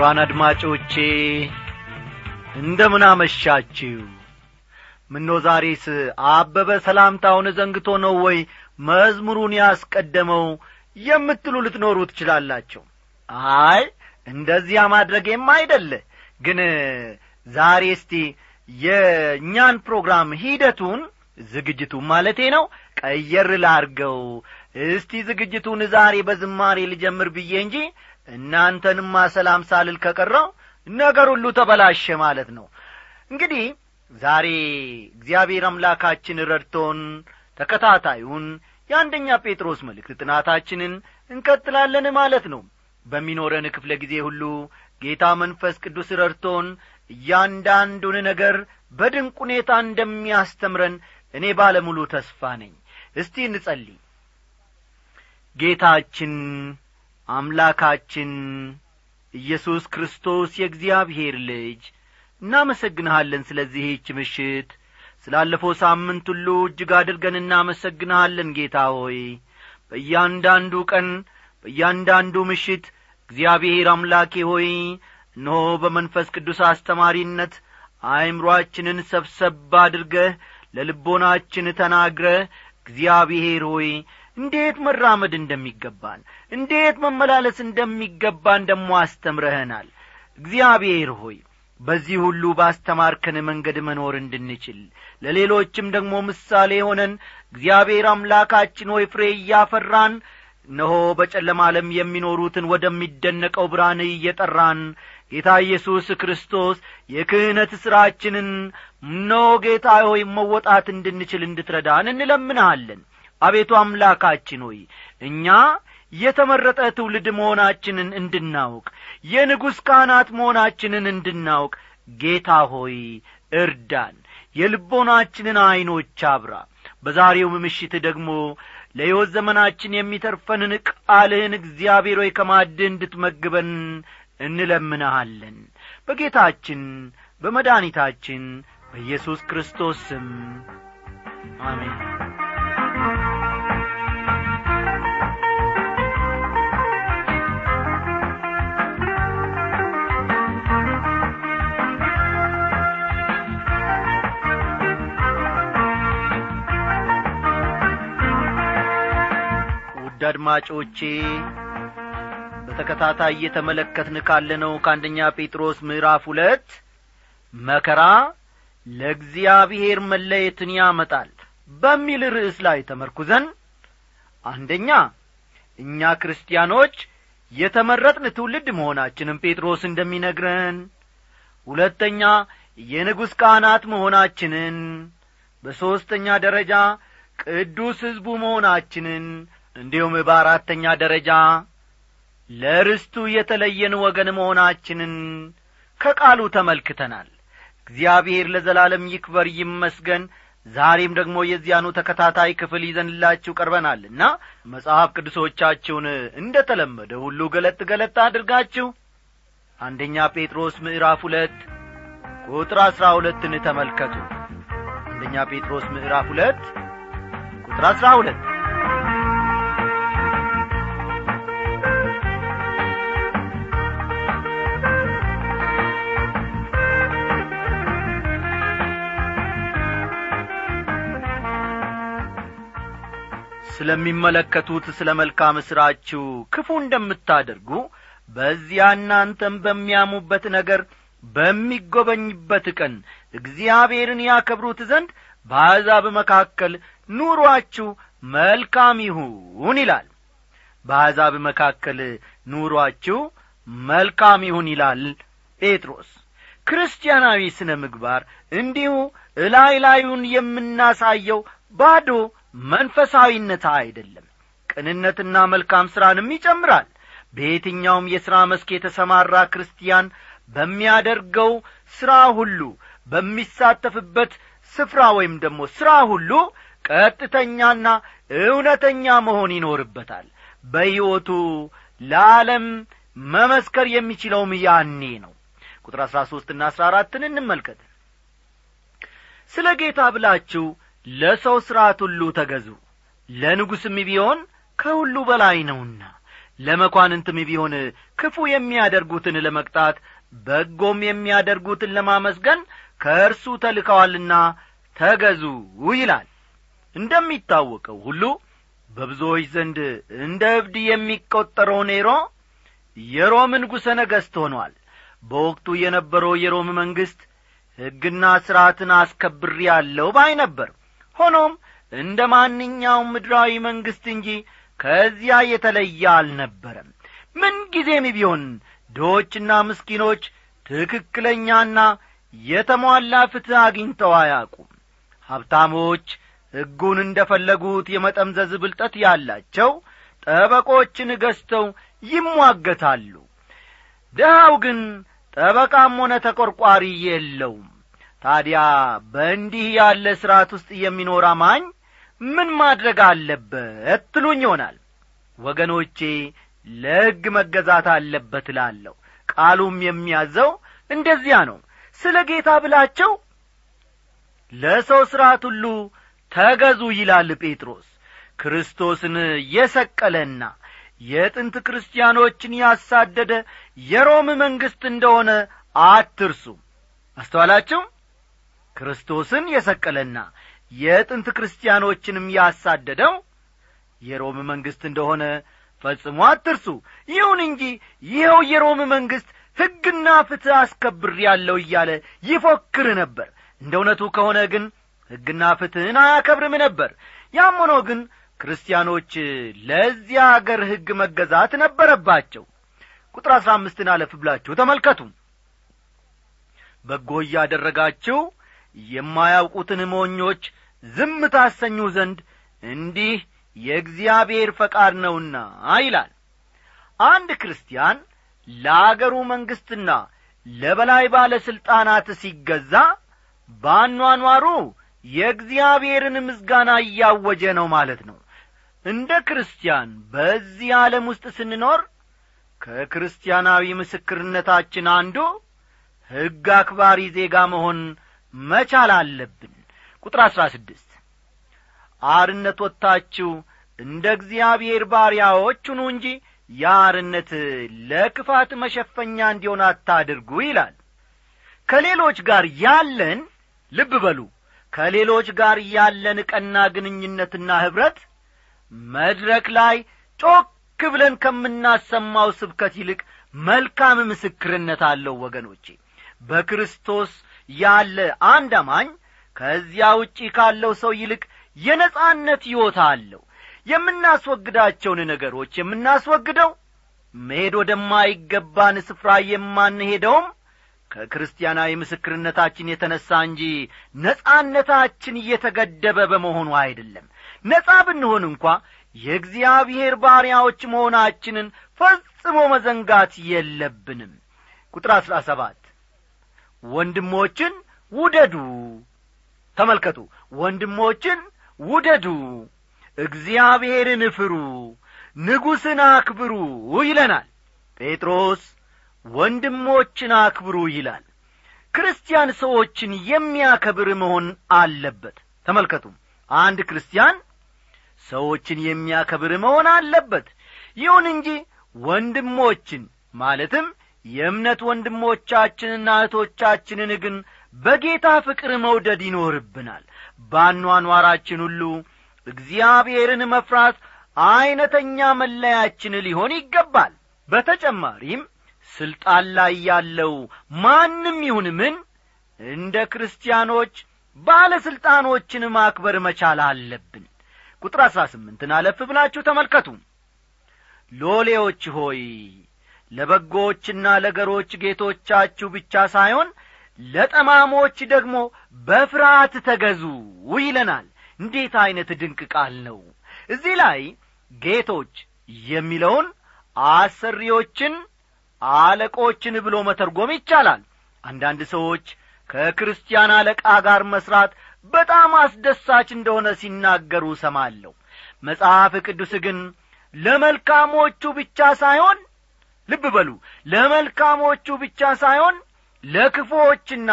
ክቡራን አድማጮቼ እንደምን አመሻችሁ? ምኖ ዛሬስ አበበ ሰላምታውን ዘንግቶ ነው ወይ መዝሙሩን ያስቀደመው የምትሉ ልትኖሩ ትችላላችሁ። አይ እንደዚያ ማድረጌም አይደለ። ግን ዛሬ እስቲ የእኛን ፕሮግራም ሂደቱን ዝግጅቱን ማለቴ ነው ቀየር ላርገው እስቲ ዝግጅቱን ዛሬ በዝማሬ ልጀምር ብዬ እንጂ እናንተንማ ሰላም ሳልል ከቀረው ነገር ሁሉ ተበላሸ ማለት ነው። እንግዲህ ዛሬ እግዚአብሔር አምላካችን ረድቶን ተከታታዩን የአንደኛ ጴጥሮስ መልእክት ጥናታችንን እንቀጥላለን ማለት ነው። በሚኖረን ክፍለ ጊዜ ሁሉ ጌታ መንፈስ ቅዱስ ረድቶን እያንዳንዱን ነገር በድንቅ ሁኔታ እንደሚያስተምረን እኔ ባለሙሉ ተስፋ ነኝ። እስቲ እንጸልይ። ጌታችን አምላካችን ኢየሱስ ክርስቶስ የእግዚአብሔር ልጅ። እናመሰግንሃለን ስለዚህች ምሽት። ስላለፈው ሳምንት ሁሉ እጅግ አድርገን እናመሰግንሃለን ጌታ ሆይ። በእያንዳንዱ ቀን በእያንዳንዱ ምሽት እግዚአብሔር አምላኬ ሆይ እነሆ በመንፈስ ቅዱስ አስተማሪነት አእምሮአችንን ሰብሰብ አድርገህ ለልቦናችን ተናግረህ እግዚአብሔር ሆይ እንዴት መራመድ እንደሚገባን እንዴት መመላለስ እንደሚገባን ደሞ አስተምረኸናል እግዚአብሔር ሆይ በዚህ ሁሉ ባስተማርከን መንገድ መኖር እንድንችል ለሌሎችም ደግሞ ምሳሌ ሆነን እግዚአብሔር አምላካችን ሆይ ፍሬ እያፈራን እነሆ በጨለማ ዓለም የሚኖሩትን ወደሚደነቀው ብርሃን እየጠራን ጌታ ኢየሱስ ክርስቶስ የክህነት ሥራችንን እነሆ ጌታ ሆይ መወጣት እንድንችል እንድትረዳን እንለምንሃለን አቤቱ አምላካችን ሆይ እኛ የተመረጠ ትውልድ መሆናችንን እንድናውቅ የንጉሥ ካህናት መሆናችንን እንድናውቅ ጌታ ሆይ እርዳን። የልቦናችንን ዐይኖች አብራ። በዛሬውም ምሽት ደግሞ ለሕይወት ዘመናችን የሚተርፈንን ቃልህን እግዚአብሔር ሆይ ከማድህ እንድትመግበን እንለምንሃለን። በጌታችን በመድኒታችን በኢየሱስ ክርስቶስ ስም አሜን ውድ አድማጮቼ በተከታታይ እየተመለከትን ካለነው ከአንደኛ ጴጥሮስ ምዕራፍ ሁለት መከራ ለእግዚአብሔር መለየትን ያመጣል በሚል ርዕስ ላይ ተመርኩዘን አንደኛ እኛ ክርስቲያኖች የተመረጥን ትውልድ መሆናችንም ጴጥሮስ እንደሚነግረን ሁለተኛ የንጉሥ ካህናት መሆናችንን በሦስተኛ ደረጃ ቅዱስ ሕዝቡ መሆናችንን እንዲሁም በአራተኛ ደረጃ ለርስቱ የተለየን ወገን መሆናችንን ከቃሉ ተመልክተናል። እግዚአብሔር ለዘላለም ይክበር ይመስገን። ዛሬም ደግሞ የዚያኑ ተከታታይ ክፍል ይዘንላችሁ ቀርበናልና መጽሐፍ ቅዱሶቻችሁን እንደ ተለመደ ሁሉ ገለጥ ገለጥ አድርጋችሁ አንደኛ ጴጥሮስ ምዕራፍ ሁለት ቁጥር አሥራ ሁለትን ተመልከቱ። አንደኛ ጴጥሮስ ምዕራፍ ሁለት ቁጥር አሥራ ሁለት ስለሚመለከቱት ስለ መልካም ሥራችሁ ክፉ እንደምታደርጉ በዚያ እናንተም በሚያሙበት ነገር በሚጐበኝበት ቀን እግዚአብሔርን ያከብሩት ዘንድ በአሕዛብ መካከል ኑሮአችሁ መልካም ይሁን ይላል። በአሕዛብ መካከል ኑሮአችሁ መልካም ይሁን ይላል ጴጥሮስ። ክርስቲያናዊ ስነ ምግባር እንዲሁ እላይ ላዩን የምናሳየው ባዶ መንፈሳዊነት አይደለም። ቅንነትና መልካም ሥራንም ይጨምራል። በየትኛውም የሥራ መስክ የተሰማራ ክርስቲያን በሚያደርገው ሥራ ሁሉ በሚሳተፍበት ስፍራ ወይም ደግሞ ሥራ ሁሉ ቀጥተኛና እውነተኛ መሆን ይኖርበታል። በሕይወቱ ለዓለም መመስከር የሚችለውም ያኔ ነው። ቁጥር አሥራ ሦስትና አሥራ አራትን እንመልከት። ስለ ጌታ ብላችሁ ለሰው ሥርዓት ሁሉ ተገዙ። ለንጉሥም ቢሆን ከሁሉ በላይ ነውና ለመኳንንትም ቢሆን ክፉ የሚያደርጉትን ለመቅጣት በጎም የሚያደርጉትን ለማመስገን ከእርሱ ተልከዋልና ተገዙ ይላል። እንደሚታወቀው ሁሉ በብዙዎች ዘንድ እንደ እብድ የሚቈጠረው ኔሮ የሮም ንጉሠ ነገሥት ሆኗል። በወቅቱ የነበረው የሮም መንግሥት ሕግና ሥርዓትን አስከብር ያለው ባይ ነበር ሆኖም እንደ ማንኛውም ምድራዊ መንግሥት እንጂ ከዚያ የተለየ አልነበረም። ምንጊዜም ቢሆን ድሆችና ምስኪኖች ትክክለኛና የተሟላ ፍትሕ አግኝተው አያውቁም። ሀብታሞች ሕጉን እንደ ፈለጉት የመጠምዘዝ ብልጠት ያላቸው ጠበቆችን ገዝተው ይሟገታሉ። ድሃው ግን ጠበቃም ሆነ ተቈርቋሪ የለውም ታዲያ በእንዲህ ያለ ሥርዓት ውስጥ የሚኖር አማኝ ምን ማድረግ አለበት ትሉኝ ይሆናል። ወገኖቼ ለሕግ መገዛት አለበት እላለሁ። ቃሉም የሚያዘው እንደዚያ ነው። ስለ ጌታ ብላቸው ለሰው ሥርዓት ሁሉ ተገዙ ይላል ጴጥሮስ። ክርስቶስን የሰቀለና የጥንት ክርስቲያኖችን ያሳደደ የሮም መንግሥት እንደሆነ አትርሱ አስተዋላችሁ ክርስቶስን የሰቀለና የጥንት ክርስቲያኖችንም ያሳደደው የሮም መንግሥት እንደሆነ ፈጽሞ አትርሱ። ይሁን እንጂ ይኸው የሮም መንግሥት ሕግና ፍትሕ አስከብር ያለው እያለ ይፎክር ነበር። እንደ እውነቱ ከሆነ ግን ሕግና ፍትሕን አያከብርም ነበር። ያም ሆኖ ግን ክርስቲያኖች ለዚያ አገር ሕግ መገዛት ነበረባቸው። ቁጥር አሥራ አምስትን አለፍ ብላችሁ ተመልከቱ። በጎ እያደረጋችሁ የማያውቁትን ሞኞች ዝም ታሰኙ ዘንድ እንዲህ የእግዚአብሔር ፈቃድ ነውና ይላል። አንድ ክርስቲያን ለአገሩ መንግሥትና ለበላይ ባለ ሥልጣናት ሲገዛ ባኗኗሩ የእግዚአብሔርን ምስጋና እያወጀ ነው ማለት ነው። እንደ ክርስቲያን በዚህ ዓለም ውስጥ ስንኖር ከክርስቲያናዊ ምስክርነታችን አንዱ ሕግ አክባሪ ዜጋ መሆን መቻል አለብን። ቁጥር አሥራ ስድስት አርነት ወጥታችሁ እንደ እግዚአብሔር ባሪያዎች ሁኑ እንጂ የአርነት ለክፋት መሸፈኛ እንዲሆን አታድርጉ ይላል። ከሌሎች ጋር ያለን ልብ በሉ። ከሌሎች ጋር ያለን ቀና ግንኙነትና ኅብረት መድረክ ላይ ጮክ ብለን ከምናሰማው ስብከት ይልቅ መልካም ምስክርነት አለው ወገኖቼ። በክርስቶስ ያለ አንድ አማኝ ከዚያ ውጪ ካለው ሰው ይልቅ የነጻነት ሕይወት አለው። የምናስወግዳቸውን ነገሮች የምናስወግደው መሄድ ወደማይገባን ስፍራ የማንሄደውም ከክርስቲያናዊ ምስክርነታችን የተነሣ እንጂ ነጻነታችን እየተገደበ በመሆኑ አይደለም። ነጻ ብንሆን እንኳ የእግዚአብሔር ባሪያዎች መሆናችንን ፈጽሞ መዘንጋት የለብንም። ቁጥር አሥራ ሰባት ወንድሞችን ውደዱ። ተመልከቱ ወንድሞችን ውደዱ። እግዚአብሔርን ፍሩ ንጉሥን አክብሩ ይለናል። ጴጥሮስ ወንድሞችን አክብሩ ይላል። ክርስቲያን ሰዎችን የሚያከብር መሆን አለበት። ተመልከቱ አንድ ክርስቲያን ሰዎችን የሚያከብር መሆን አለበት። ይሁን እንጂ ወንድሞችን ማለትም የእምነት ወንድሞቻችንና እህቶቻችንን ግን በጌታ ፍቅር መውደድ ይኖርብናል። ባኗኗራችን ሁሉ እግዚአብሔርን መፍራት ዐይነተኛ መለያችን ሊሆን ይገባል። በተጨማሪም ስልጣን ላይ ያለው ማንም ይሁን ምን እንደ ክርስቲያኖች ባለሥልጣኖችን ማክበር መቻል አለብን። ቁጥር አሥራ ስምንትን አለፍ ብላችሁ ተመልከቱ። ሎሌዎች ሆይ ለበጎችና ለገሮች ጌቶቻችሁ ብቻ ሳይሆን ለጠማሞች ደግሞ በፍርሃት ተገዙ ይለናል። እንዴት ዐይነት ድንቅ ቃል ነው! እዚህ ላይ ጌቶች የሚለውን አሰሪዎችን አለቆችን ብሎ መተርጎም ይቻላል። አንዳንድ ሰዎች ከክርስቲያን አለቃ ጋር መሥራት በጣም አስደሳች እንደሆነ ሲናገሩ ሰማለሁ መጽሐፍ ቅዱስ ግን ለመልካሞቹ ብቻ ሳይሆን ልብ በሉ። ለመልካሞቹ ብቻ ሳይሆን ለክፉዎችና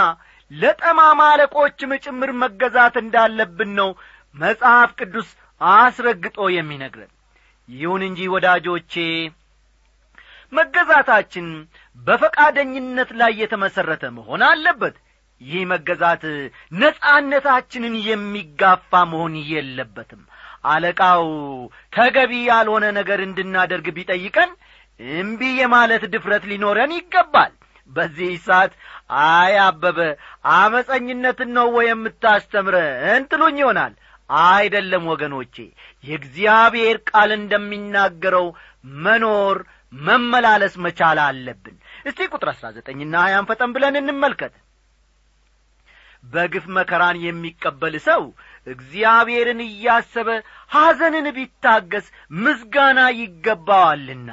ለጠማማ አለቆችም ጭምር መገዛት እንዳለብን ነው መጽሐፍ ቅዱስ አስረግጦ የሚነግረን። ይሁን እንጂ ወዳጆቼ መገዛታችን በፈቃደኝነት ላይ የተመሠረተ መሆን አለበት። ይህ መገዛት ነጻነታችንን የሚጋፋ መሆን የለበትም። አለቃው ተገቢ ያልሆነ ነገር እንድናደርግ ቢጠይቀን እምቢ የማለት ድፍረት ሊኖረን ይገባል። በዚህ ሰዓት አይ አበበ አመፀኝነትን ነው ወይ የምታስተምረን? ትሉኝ ይሆናል። አይደለም ወገኖቼ የእግዚአብሔር ቃል እንደሚናገረው መኖር መመላለስ መቻል አለብን። እስቲ ቁጥር አሥራ ዘጠኝና ሀያን ፈጠን ብለን እንመልከት። በግፍ መከራን የሚቀበል ሰው እግዚአብሔርን እያሰበ ሐዘንን ቢታገስ ምስጋና ይገባዋልና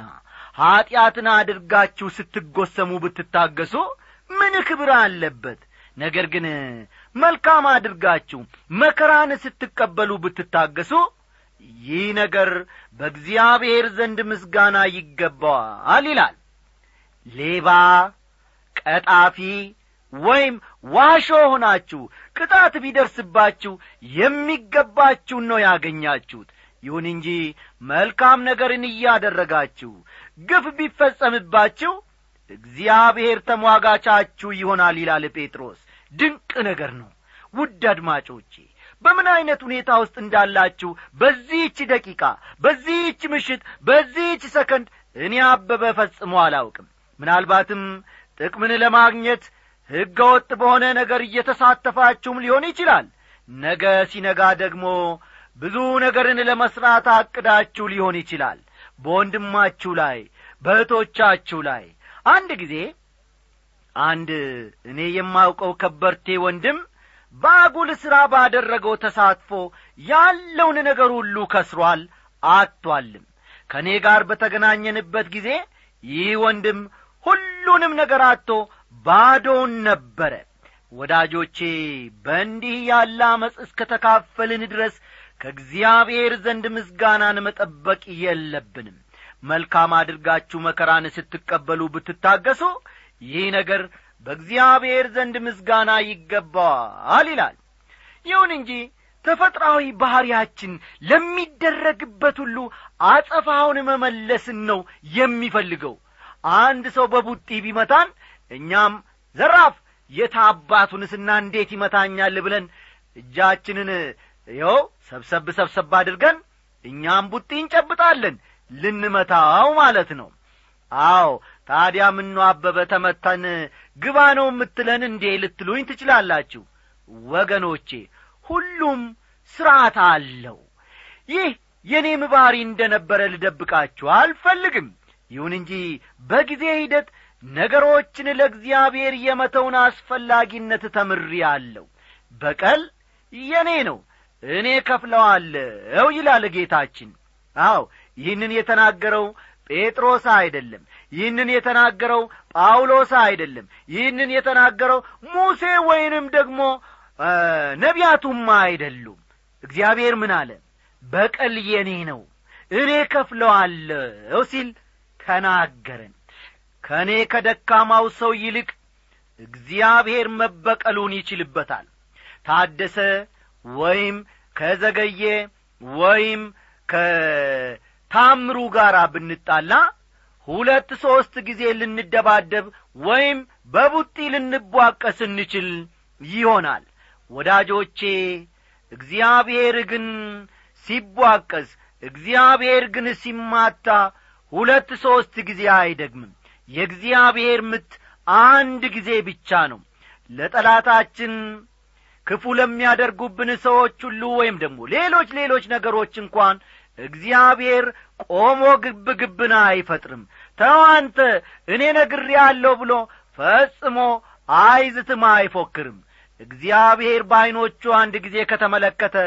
ኀጢአትን አድርጋችሁ ስትጐሰሙ ብትታገሱ ምን ክብር አለበት? ነገር ግን መልካም አድርጋችሁ መከራን ስትቀበሉ ብትታገሱ ይህ ነገር በእግዚአብሔር ዘንድ ምስጋና ይገባዋል ይላል። ሌባ ቀጣፊ ወይም ዋሾ ሆናችሁ ቅጣት ቢደርስባችሁ የሚገባችሁን ነው ያገኛችሁት ይሁን እንጂ መልካም ነገርን እያደረጋችሁ ግፍ ቢፈጸምባችሁ እግዚአብሔር ተሟጋቻችሁ ይሆናል ይላል ጴጥሮስ። ድንቅ ነገር ነው። ውድ አድማጮቼ በምን ዐይነት ሁኔታ ውስጥ እንዳላችሁ በዚህች ደቂቃ በዚህች ምሽት በዚህች ሰከንድ እኔ አበበ ፈጽሞ አላውቅም። ምናልባትም ጥቅምን ለማግኘት ሕገ ወጥ በሆነ ነገር እየተሳተፋችሁም ሊሆን ይችላል። ነገ ሲነጋ ደግሞ ብዙ ነገርን ለመሥራት አቅዳችሁ ሊሆን ይችላል። በወንድማችሁ ላይ በእህቶቻችሁ ላይ። አንድ ጊዜ አንድ እኔ የማውቀው ከበርቴ ወንድም በአጉል ሥራ ባደረገው ተሳትፎ ያለውን ነገር ሁሉ ከስሯል አጥቶአልም ከእኔ ጋር በተገናኘንበት ጊዜ ይህ ወንድም ሁሉንም ነገር አጥቶ ባዶውን ነበረ። ወዳጆቼ በእንዲህ ያለ አመፅ እስከ ተካፈልን ድረስ ከእግዚአብሔር ዘንድ ምስጋናን መጠበቅ የለብንም። መልካም አድርጋችሁ መከራን ስትቀበሉ ብትታገሱ ይህ ነገር በእግዚአብሔር ዘንድ ምስጋና ይገባዋል ይላል። ይሁን እንጂ ተፈጥራዊ ባሕርያችን ለሚደረግበት ሁሉ አጸፋውን መመለስን ነው የሚፈልገው። አንድ ሰው በቡጢ ቢመታን እኛም ዘራፍ የታባቱንስና እንዴት ይመታኛል ብለን እጃችንን ይኸው ሰብሰብ ሰብሰብ አድርገን እኛም ቡጢ እንጨብጣለን ልንመታው ማለት ነው። አዎ ታዲያ ምኖ አበበ ተመታን ግባ ነው የምትለን እንዴ ልትሉኝ ትችላላችሁ? ወገኖቼ ሁሉም ሥርዓት አለው። ይህ የእኔም ባሕሪ እንደ ነበረ ልደብቃችሁ አልፈልግም። ይሁን እንጂ በጊዜ ሂደት ነገሮችን ለእግዚአብሔር የመተውን አስፈላጊነት ተምሪ አለሁ በቀል የእኔ ነው እኔ ከፍለዋለሁ ይላል ጌታችን። አዎ ይህንን የተናገረው ጴጥሮስ አይደለም። ይህንን የተናገረው ጳውሎስ አይደለም። ይህንን የተናገረው ሙሴ ወይንም ደግሞ ነቢያቱማ አይደሉም። እግዚአብሔር ምን አለ? በቀል የኔ ነው እኔ ከፍለዋለሁ ሲል ተናገረን። ከእኔ ከደካማው ሰው ይልቅ እግዚአብሔር መበቀሉን ይችልበታል። ታደሰ ወይም ከዘገየ ወይም ከታምሩ ጋር ብንጣላ ሁለት ሦስት ጊዜ ልንደባደብ ወይም በቡጢ ልንቧቀስ እንችል ይሆናል። ወዳጆቼ እግዚአብሔር ግን ሲቧቀስ እግዚአብሔር ግን ሲማታ ሁለት ሦስት ጊዜ አይደግምም። የእግዚአብሔር ምት አንድ ጊዜ ብቻ ነው። ለጠላታችን ክፉ ለሚያደርጉብን ሰዎች ሁሉ ወይም ደግሞ ሌሎች ሌሎች ነገሮች እንኳን እግዚአብሔር ቆሞ ግብ ግብን አይፈጥርም። ተዋንተ እኔ ነግሬ አለሁ ብሎ ፈጽሞ አይዝትም አይፎክርም። እግዚአብሔር በዐይኖቹ አንድ ጊዜ ከተመለከተ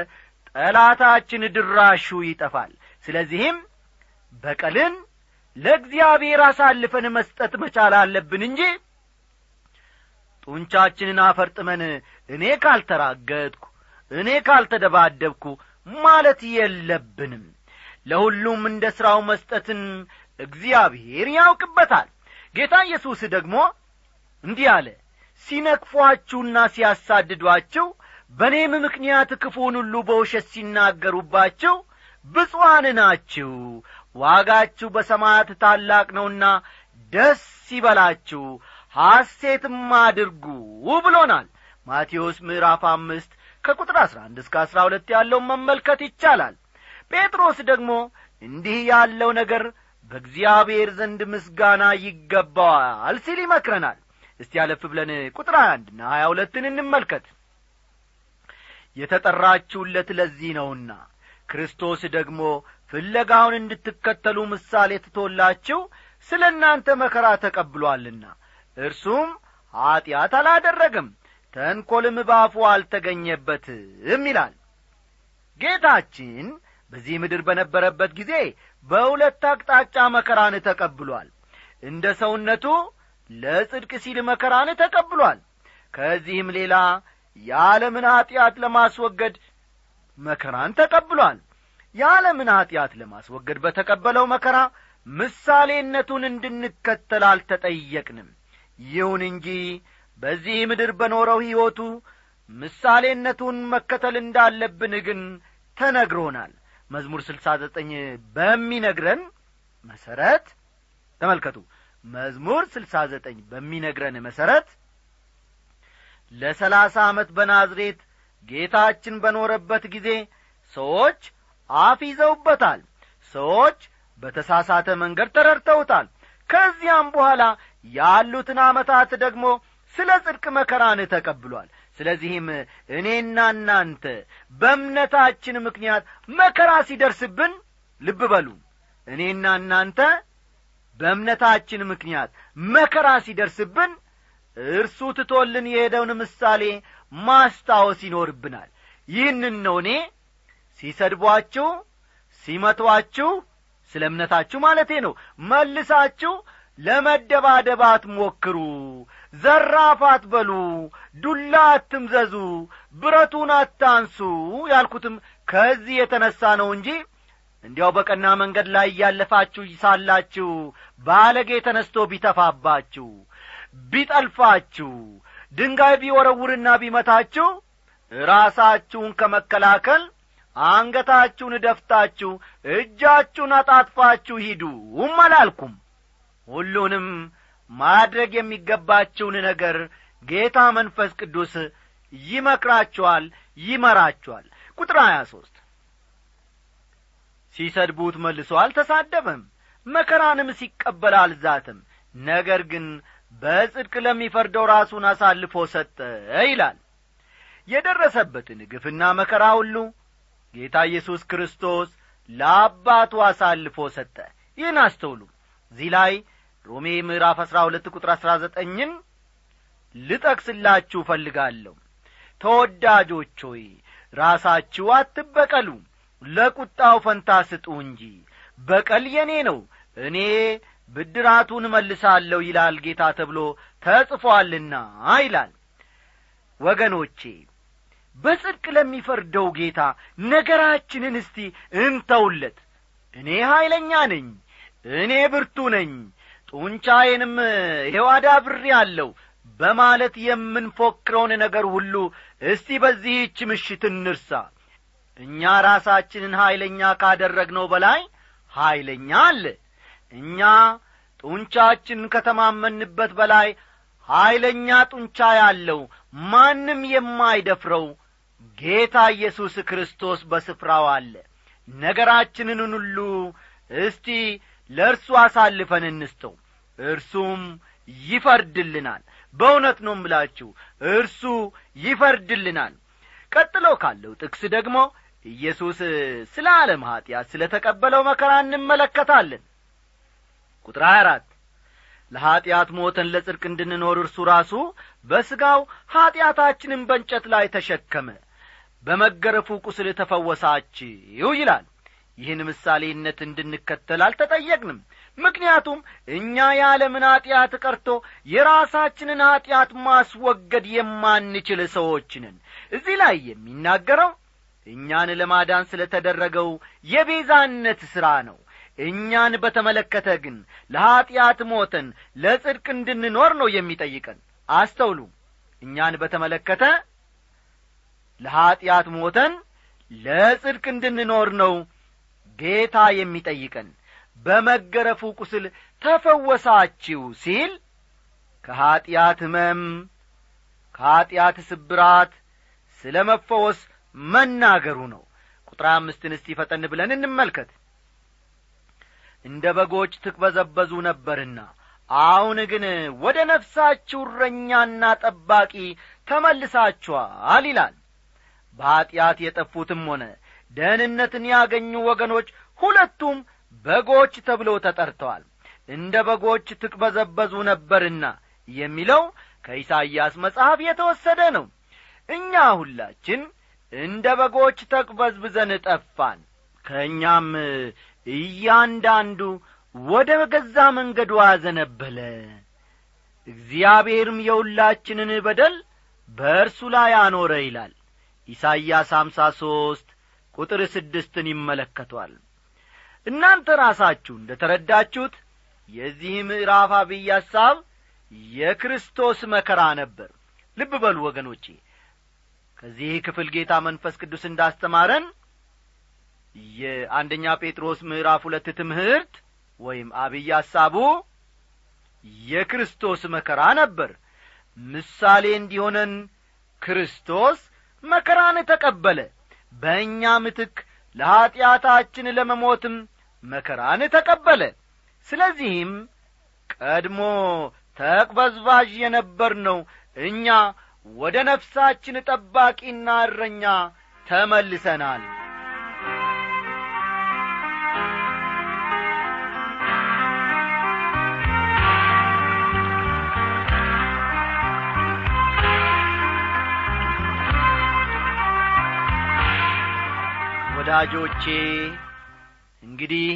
ጠላታችን ድራሹ ይጠፋል። ስለዚህም በቀልን ለእግዚአብሔር አሳልፈን መስጠት መቻል አለብን እንጂ ጡንቻችንን አፈርጥመን እኔ ካልተራገጥኩ እኔ ካልተደባደብኩ ማለት የለብንም። ለሁሉም እንደ ሥራው መስጠትን እግዚአብሔር ያውቅበታል። ጌታ ኢየሱስ ደግሞ እንዲህ አለ ሲነክፏችሁና ሲያሳድዷችሁ በእኔም ምክንያት ክፉን ሁሉ በውሸት ሲናገሩባችሁ ብፁዓን ናችሁ። ዋጋችሁ በሰማያት ታላቅ ነውና ደስ ይበላችሁ ሐሴትም አድርጉ ብሎናል ማቴዎስ ምዕራፍ አምስት ከቁጥር አሥራ አንድ እስከ አሥራ ሁለት ያለውን መመልከት ይቻላል። ጴጥሮስ ደግሞ እንዲህ ያለው ነገር በእግዚአብሔር ዘንድ ምስጋና ይገባዋል ሲል ይመክረናል። እስቲ ያለፍ ብለን ቁጥር አንድና ሀያ ሁለትን እንመልከት። የተጠራችሁለት ለዚህ ነውና ክርስቶስ ደግሞ ፍለጋውን እንድትከተሉ ምሳሌ ትቶላችሁ ስለ እናንተ መከራ ተቀብሎአልና እርሱም ኀጢአት አላደረግም ተንኰልም ባፉ አልተገኘበትም ይላል። ጌታችን በዚህ ምድር በነበረበት ጊዜ በሁለት አቅጣጫ መከራን ተቀብሏል። እንደ ሰውነቱ ለጽድቅ ሲል መከራን ተቀብሏል። ከዚህም ሌላ የዓለምን ኀጢአት ለማስወገድ መከራን ተቀብሏል። የዓለምን ኀጢአት ለማስወገድ በተቀበለው መከራ ምሳሌነቱን እንድንከተል አልተጠየቅንም። ይሁን እንጂ በዚህ ምድር በኖረው ሕይወቱ ምሳሌነቱን መከተል እንዳለብን ግን ተነግሮናል። መዝሙር ስልሳ ዘጠኝ በሚነግረን መሠረት ተመልከቱ። መዝሙር ስልሳ ዘጠኝ በሚነግረን መሠረት ለሰላሳ ዓመት በናዝሬት ጌታችን በኖረበት ጊዜ ሰዎች አፍ ይዘውበታል። ሰዎች በተሳሳተ መንገድ ተረድተውታል። ከዚያም በኋላ ያሉትን ዓመታት ደግሞ ስለ ጽድቅ መከራን ተቀብሏል። ስለዚህም እኔና እናንተ በእምነታችን ምክንያት መከራ ሲደርስብን ልብ በሉ። እኔና እናንተ በእምነታችን ምክንያት መከራ ሲደርስብን እርሱ ትቶልን የሄደውን ምሳሌ ማስታወስ ይኖርብናል። ይህንን ነው እኔ ሲሰድቧችሁ ሲመቷችሁ ስለ እምነታችሁ ማለቴ ነው። መልሳችሁ ለመደባደብ አትሞክሩ ዘራፍ አትበሉ ዱላ አትምዘዙ ብረቱን አታንሱ ያልኩትም ከዚህ የተነሣ ነው እንጂ እንዲያው በቀና መንገድ ላይ እያለፋችሁ ሳላችሁ ባለጌ ተነስቶ ቢተፋባችሁ ቢጠልፋችሁ ድንጋይ ቢወረውርና ቢመታችሁ ራሳችሁን ከመከላከል አንገታችሁን ደፍታችሁ እጃችሁን አጣጥፋችሁ ሂዱም አላልኩም። ሁሉንም ማድረግ የሚገባችውን ነገር ጌታ መንፈስ ቅዱስ ይመክራችኋል ይመራችኋል ቁጥር ሀያ ሦስት ሲሰድቡት መልሶ አልተሳደበም መከራንም ሲቀበል አልዛትም። ነገር ግን በጽድቅ ለሚፈርደው ራሱን አሳልፎ ሰጠ ይላል። የደረሰበትን ግፍና መከራ ሁሉ ጌታ ኢየሱስ ክርስቶስ ለአባቱ አሳልፎ ሰጠ። ይህን አስተውሉ። እዚህ ላይ ሮሜ ምዕራፍ አሥራ ሁለት ቁጥር አሥራ ዘጠኝን ልጠቅስላችሁ እፈልጋለሁ ተወዳጆች ሆይ ራሳችሁ አትበቀሉ ለቁጣው ፈንታ ስጡ እንጂ። በቀል የኔ ነው እኔ ብድራቱን እመልሳለሁ ይላል ጌታ ተብሎ ተጽፎአልና ይላል። ወገኖቼ በጽድቅ ለሚፈርደው ጌታ ነገራችንን እስቲ እንተውለት። እኔ ኀይለኛ ነኝ እኔ ብርቱ ነኝ ጡንቻዬንም ሔዋዳ ብሬ አለው በማለት የምንፎክረውን ነገር ሁሉ እስቲ በዚህች ምሽት እንርሳ። እኛ ራሳችንን ኀይለኛ ካደረግነው በላይ ኀይለኛ አለ። እኛ ጡንቻችን ከተማመንበት በላይ ኀይለኛ ጡንቻ ያለው ማንም የማይደፍረው ጌታ ኢየሱስ ክርስቶስ በስፍራው አለ። ነገራችንን ሁሉ እስቲ ለእርሱ አሳልፈን እንስተው እርሱም ይፈርድልናል። በእውነት ነው ምላችሁ እርሱ ይፈርድልናል። ቀጥሎ ካለው ጥቅስ ደግሞ ኢየሱስ ስለ ዓለም ኀጢአት ስለ ተቀበለው መከራ እንመለከታለን። ቁጥር አራት ለኀጢአት ሞተን ለጽድቅ እንድንኖር እርሱ ራሱ በሥጋው ኀጢአታችንን በእንጨት ላይ ተሸከመ በመገረፉ ቁስል ተፈወሳችሁ ይላል ይህን ምሳሌነት እንድንከተል አልተጠየቅንም። ምክንያቱም እኛ የዓለምን ኀጢአት ቀርቶ የራሳችንን ኀጢአት ማስወገድ የማንችል ሰዎችንን እዚህ ላይ የሚናገረው እኛን ለማዳን ስለ ተደረገው የቤዛነት ሥራ ነው። እኛን በተመለከተ ግን ለኀጢአት ሞተን ለጽድቅ እንድንኖር ነው የሚጠይቀን። አስተውሉ። እኛን በተመለከተ ለኀጢአት ሞተን ለጽድቅ እንድንኖር ነው ጌታ የሚጠይቀን በመገረፉ ቁስል ተፈወሳችሁ ሲል ከኀጢአት ሕመም ከኀጢአት ስብራት ስለ መፈወስ መናገሩ ነው። ቁጥር አምስትን እስቲ ፈጠን ብለን እንመልከት። እንደ በጎች ትቅበዘበዙ ነበርና አሁን ግን ወደ ነፍሳችሁ እረኛና ጠባቂ ተመልሳችኋል ይላል። በኀጢአት የጠፉትም ሆነ ደህንነትን ያገኙ ወገኖች ሁለቱም በጎች ተብለው ተጠርተዋል። እንደ በጎች ትቅበዘበዙ ነበርና የሚለው ከኢሳይያስ መጽሐፍ የተወሰደ ነው። እኛ ሁላችን እንደ በጎች ተቅበዝብዘን ጠፋን። ከእኛም እያንዳንዱ ወደ ገዛ መንገዱ አዘነበለ። እግዚአብሔርም የሁላችንን በደል በእርሱ ላይ አኖረ ይላል። ኢሳይያስ አምሳ ሦስት ቁጥር ስድስትን ይመለከቷል። እናንተ ራሳችሁ እንደ ተረዳችሁት የዚህ ምዕራፍ አብይ ሐሳብ የክርስቶስ መከራ ነበር። ልብ በሉ ወገኖቼ ከዚህ ክፍል ጌታ መንፈስ ቅዱስ እንዳስተማረን የአንደኛ ጴጥሮስ ምዕራፍ ሁለት ትምህርት ወይም አብይ ሐሳቡ የክርስቶስ መከራ ነበር። ምሳሌ እንዲሆነን ክርስቶስ መከራን ተቀበለ በእኛ ምትክ ለኀጢአታችን ለመሞትም መከራን ተቀበለ። ስለዚህም ቀድሞ ተቅበዝባዥ የነበርነው እኛ ወደ ነፍሳችን ጠባቂና እረኛ ተመልሰናል ወዳጆቼ እንግዲህ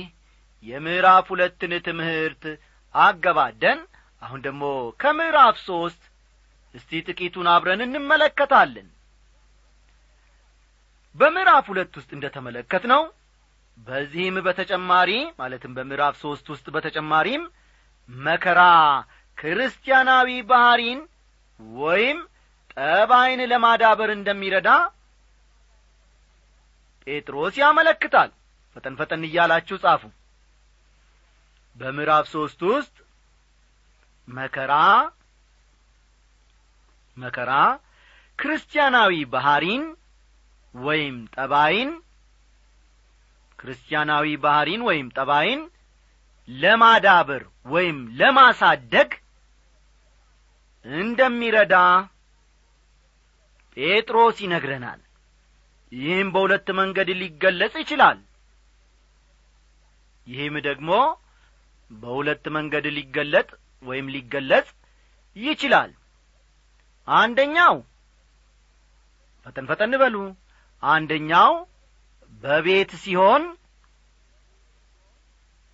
የምዕራፍ ሁለትን ትምህርት አገባደን አሁን ደግሞ ከምዕራፍ ሦስት እስቲ ጥቂቱን አብረን እንመለከታለን። በምዕራፍ ሁለት ውስጥ እንደ ተመለከት ነው በዚህም በተጨማሪ ማለትም በምዕራፍ ሦስት ውስጥ በተጨማሪም መከራ ክርስቲያናዊ ባሕሪን ወይም ጠባይን ለማዳበር እንደሚረዳ ጴጥሮስ ያመለክታል። ፈጠን ፈጠን እያላችሁ ጻፉ። በምዕራፍ ሦስት ውስጥ መከራ መከራ ክርስቲያናዊ ባሕሪን ወይም ጠባይን ክርስቲያናዊ ባሕሪን ወይም ጠባይን ለማዳበር ወይም ለማሳደግ እንደሚረዳ ጴጥሮስ ይነግረናል ይህም በሁለት መንገድ ሊገለጽ ይችላል። ይህም ደግሞ በሁለት መንገድ ሊገለጥ ወይም ሊገለጽ ይችላል። አንደኛው ፈጠን ፈጠን በሉ። አንደኛው በቤት ሲሆን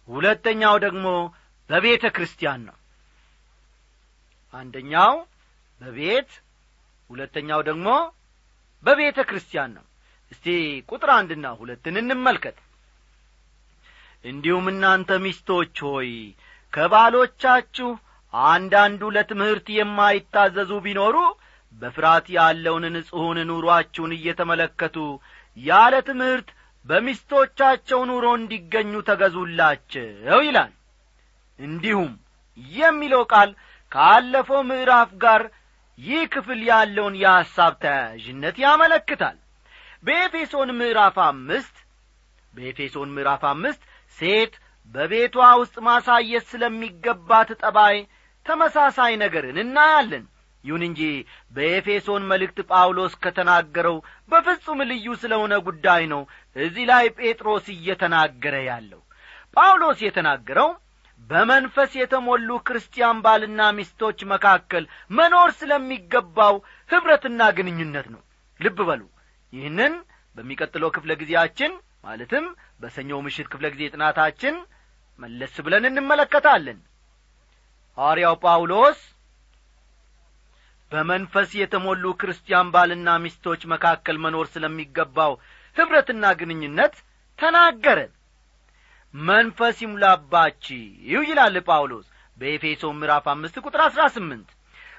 ሁለተኛው ደግሞ በቤተ ክርስቲያን ነው። አንደኛው በቤት ሁለተኛው ደግሞ በቤተ ክርስቲያን ነው እስቲ ቁጥር አንድና ሁለትን እንመልከት። እንዲሁም እናንተ ሚስቶች ሆይ ከባሎቻችሁ አንዳንዱ ለትምህርት የማይታዘዙ ቢኖሩ በፍርሃት ያለውን ንጹሑን ኑሮአችሁን እየተመለከቱ ያለ ትምህርት በሚስቶቻቸው ኑሮ እንዲገኙ ተገዙላቸው ይላል። እንዲሁም የሚለው ቃል ካለፈው ምዕራፍ ጋር ይህ ክፍል ያለውን የሐሳብ ተያያዥነት ያመለክታል በኤፌሶን ምዕራፍ አምስት በኤፌሶን ምዕራፍ አምስት ሴት በቤቷ ውስጥ ማሳየት ስለሚገባት ጠባይ ተመሳሳይ ነገርን እናያለን። ይሁን እንጂ በኤፌሶን መልእክት ጳውሎስ ከተናገረው በፍጹም ልዩ ስለሆነ ጉዳይ ነው እዚህ ላይ ጴጥሮስ እየተናገረ ያለው። ጳውሎስ የተናገረው በመንፈስ የተሞሉ ክርስቲያን ባልና ሚስቶች መካከል መኖር ስለሚገባው ኅብረትና ግንኙነት ነው። ልብ በሉ ይህንን በሚቀጥለው ክፍለ ጊዜያችን ማለትም በሰኞው ምሽት ክፍለ ጊዜ ጥናታችን መለስ ብለን እንመለከታለን። ሐዋርያው ጳውሎስ በመንፈስ የተሞሉ ክርስቲያን ባልና ሚስቶች መካከል መኖር ስለሚገባው ኅብረትና ግንኙነት ተናገረ። መንፈስ ይሙላባችሁ ይላል ጳውሎስ በኤፌሶ ምዕራፍ አምስት ቁጥር አሥራ ስምንት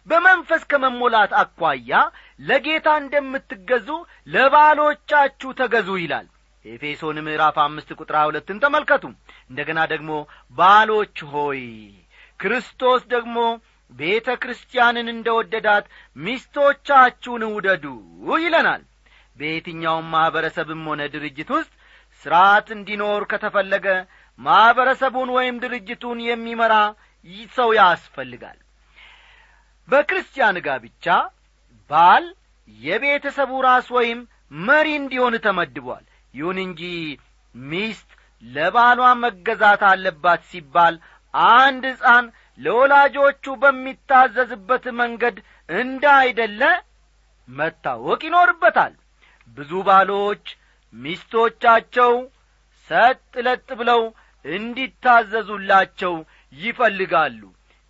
በመንፈስ ከመሞላት አኳያ ለጌታ እንደምትገዙ ለባሎቻችሁ ተገዙ ይላል። ኤፌሶን ምዕራፍ አምስት ቁጥር ሁለትን ተመልከቱ። እንደ ገና ደግሞ ባሎች ሆይ ክርስቶስ ደግሞ ቤተ ክርስቲያንን እንደ ወደዳት ሚስቶቻችሁን ውደዱ ይለናል። በየትኛውም ማኅበረሰብም ሆነ ድርጅት ውስጥ ሥርዓት እንዲኖር ከተፈለገ ማኅበረሰቡን ወይም ድርጅቱን የሚመራ ሰው ያስፈልጋል በክርስቲያን ጋብቻ ባል የቤተሰቡ ራስ ወይም መሪ እንዲሆን ተመድቧል። ይሁን እንጂ ሚስት ለባሏ መገዛት አለባት ሲባል አንድ ሕፃን ለወላጆቹ በሚታዘዝበት መንገድ እንዳይደለ መታወቅ ይኖርበታል። ብዙ ባሎች ሚስቶቻቸው ሰጥ ለጥ ብለው እንዲታዘዙላቸው ይፈልጋሉ።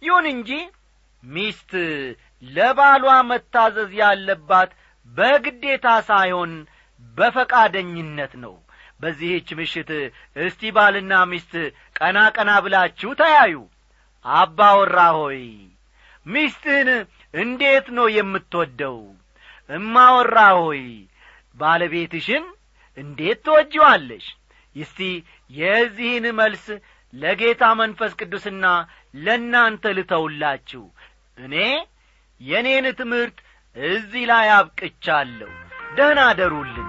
ይሁን እንጂ ሚስት ለባሏ መታዘዝ ያለባት በግዴታ ሳይሆን በፈቃደኝነት ነው። በዚህች ምሽት እስቲ ባልና ሚስት ቀና ቀና ብላችሁ ተያዩ። አባወራ ሆይ ሚስትህን እንዴት ነው የምትወደው? እማወራ ሆይ ባለቤትሽን እንዴት ትወጂዋለሽ? እስቲ የዚህን መልስ ለጌታ መንፈስ ቅዱስና ለእናንተ ልተውላችሁ እኔ የእኔን ትምህርት እዚህ ላይ አብቅቻለሁ። ደህና አደሩልን